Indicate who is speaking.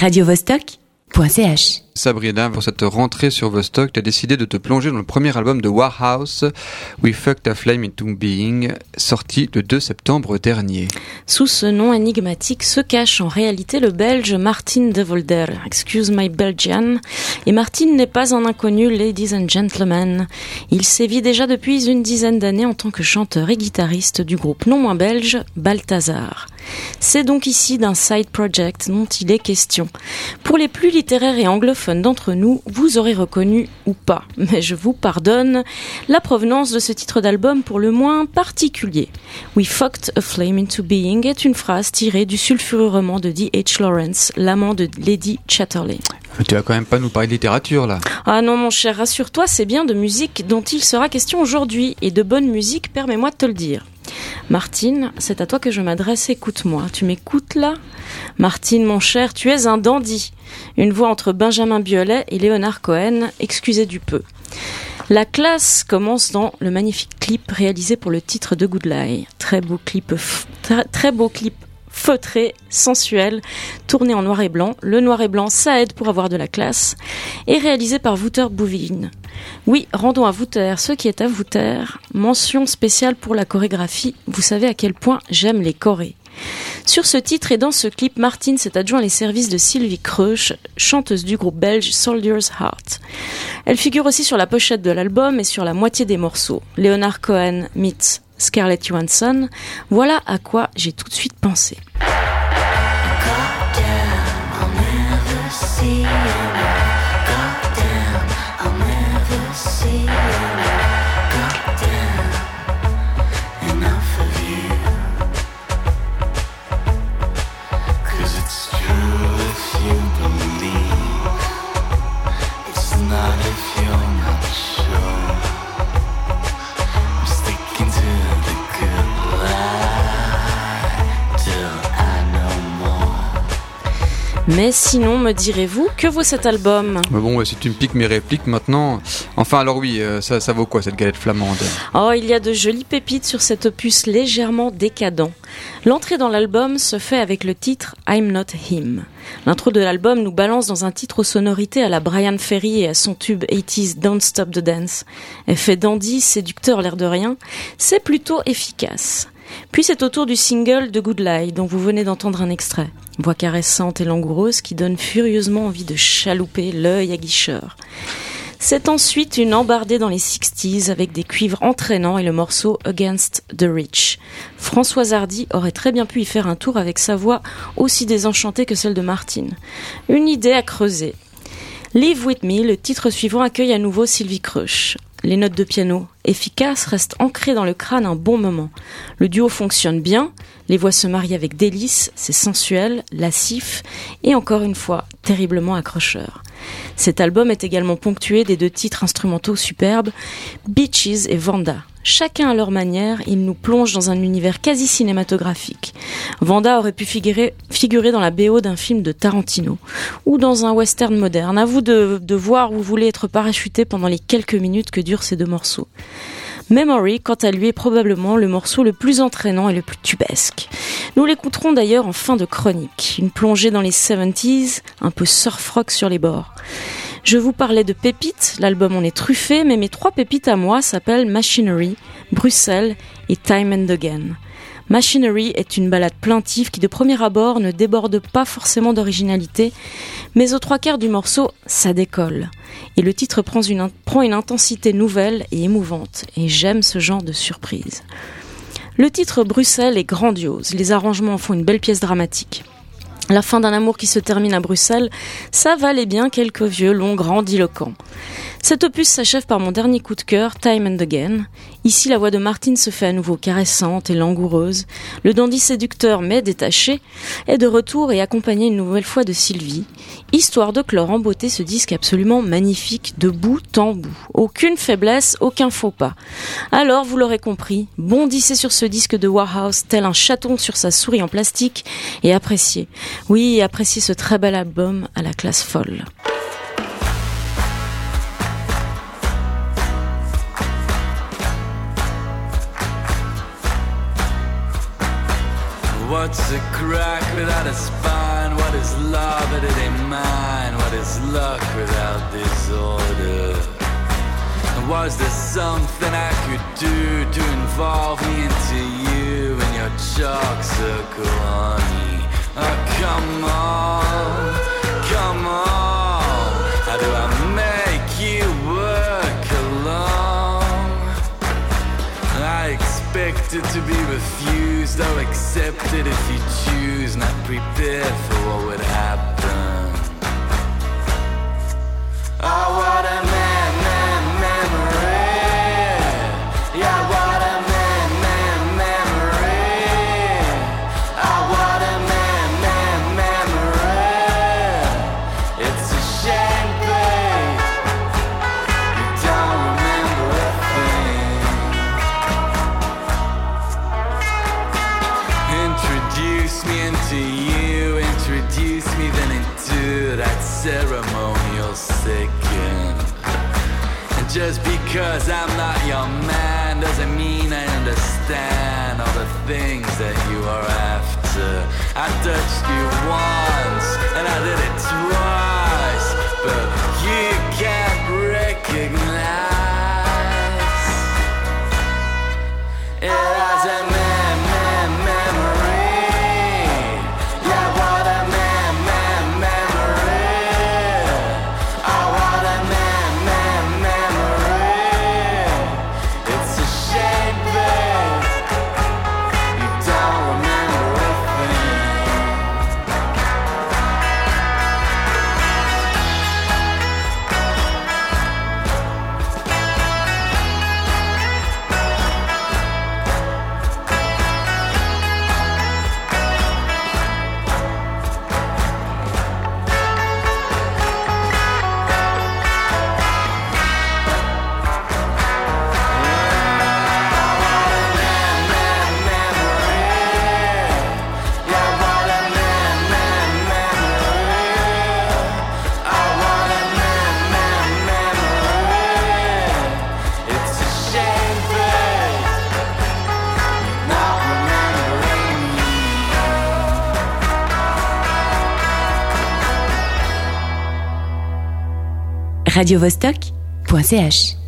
Speaker 1: radiovostok.ch
Speaker 2: Sabrina, pour cette rentrée sur Vostok, tu as décidé de te plonger dans le premier album de Warhouse, We Fucked a Flame into Being, sorti le 2 septembre dernier.
Speaker 3: Sous ce nom énigmatique se cache en réalité le belge Martin de Volder. Excuse my Belgian. Et Martin n'est pas un inconnu, ladies and gentlemen. Il sévit déjà depuis une dizaine d'années en tant que chanteur et guitariste du groupe non moins belge Balthazar. C'est donc ici d'un side project dont il est question. Pour les plus littéraires et anglophones, d'entre nous, vous aurez reconnu ou pas, mais je vous pardonne, la provenance de ce titre d'album pour le moins particulier. We fucked a flame into being est une phrase tirée du sulfureux roman de D.H. Lawrence, l'amant de Lady Chatterley.
Speaker 2: Tu vas quand même pas nous parler de littérature là.
Speaker 3: Ah non mon cher, rassure-toi, c'est bien de musique dont il sera question aujourd'hui, et de bonne musique, permets-moi de te le dire. Martine, c'est à toi que je m'adresse, écoute-moi. Tu m'écoutes là? Martine, mon cher, tu es un dandy. Une voix entre Benjamin Biolay et Léonard Cohen, excusez du peu. La classe commence dans le magnifique clip réalisé pour le titre de Good Lie. Très beau clip, très beau clip feutré, sensuel, tourné en noir et blanc. Le noir et blanc, ça aide pour avoir de la classe. Et réalisé par Wouter Bouvine. Oui, rendons à Wouter ce qui est à Wouter. Mention spéciale pour la chorégraphie. Vous savez à quel point j'aime les chorés. Sur ce titre et dans ce clip, Martin s'est adjoint les services de Sylvie Kreusch, chanteuse du groupe belge Soldier's Heart. Elle figure aussi sur la pochette de l'album et sur la moitié des morceaux. Leonard Cohen meets Scarlett Johansson. Voilà à quoi j'ai tout de suite pensé. Mais sinon, me direz-vous, que vaut cet album
Speaker 2: Mais Bon, si tu me piques mes répliques maintenant. Enfin, alors oui, euh, ça, ça vaut quoi cette galette flamande?
Speaker 3: Oh, il y a de jolies pépites sur cet opus légèrement décadent. L'entrée dans l'album se fait avec le titre I'm Not Him. L'intro de l'album nous balance dans un titre aux sonorités à la Brian Ferry et à son tube 80s Don't Stop the Dance. Effet dandy, séducteur l'air de rien, c'est plutôt efficace. Puis c'est au tour du single de Good Lie, dont vous venez d'entendre un extrait. Voix caressante et langoureuse qui donne furieusement envie de chalouper l'œil aguicheur. C'est ensuite une embardée dans les 60s avec des cuivres entraînants et le morceau Against the Rich. Françoise Hardy aurait très bien pu y faire un tour avec sa voix aussi désenchantée que celle de Martine. Une idée à creuser. Live With Me, le titre suivant accueille à nouveau Sylvie Crush. Les notes de piano, efficaces, restent ancrées dans le crâne un bon moment. Le duo fonctionne bien, les voix se marient avec délice, c'est sensuel, lascif et encore une fois terriblement accrocheur. Cet album est également ponctué des deux titres instrumentaux superbes, Beaches et Vanda. Chacun à leur manière, ils nous plongent dans un univers quasi cinématographique. Vanda aurait pu figurer, dans la BO d'un film de Tarantino ou dans un western moderne. À vous de, de voir où vous voulez être parachuté pendant les quelques minutes que durent ces deux morceaux. Memory, quant à lui, est probablement le morceau le plus entraînant et le plus tubesque. Nous l'écouterons d'ailleurs en fin de chronique. Une plongée dans les 70s, un peu surf rock sur les bords. Je vous parlais de pépites, l'album en est truffé, mais mes trois pépites à moi s'appellent Machinery, Bruxelles et Time and Again. Machinery est une balade plaintive qui de premier abord ne déborde pas forcément d'originalité, mais aux trois quarts du morceau, ça décolle. Et le titre prend une, intensité nouvelle et émouvante, et j'aime ce genre de surprise. Le titre Bruxelles est grandiose, les arrangements en font une belle pièce dramatique. La fin d'un amour qui se termine à Bruxelles, ça valait bien quelques vieux longs grandiloquents. Cet opus s'achève par mon dernier coup de cœur, Time and Again. Ici, la voix de Martine se fait à nouveau caressante et langoureuse. Le dandy séducteur mais détaché est de retour et accompagné une nouvelle fois de Sylvie, histoire de clore en beauté ce disque absolument magnifique de bout en bout. Aucune faiblesse, aucun faux pas. Alors, vous l'aurez compris, bondissez sur ce disque de Warhouse tel un chaton sur sa souris en plastique et appréciez. Oui, appréciez ce très bel album à la classe folle.
Speaker 4: What's a crack without a spine? What is love but it ain't mine?
Speaker 1: What is luck without disorder? And was there something I could do to involve me into you and your chalk circle, honey? Oh, come on, come on. How do I make you work alone? I expected to be refused, I'll accept it if you choose, not prepared for what would happen. Into you, introduce me then into that ceremonial second. And just because I'm not your man doesn't mean I understand all the things that you are after. I touched you once and I did it twice,
Speaker 4: radiovostok.ch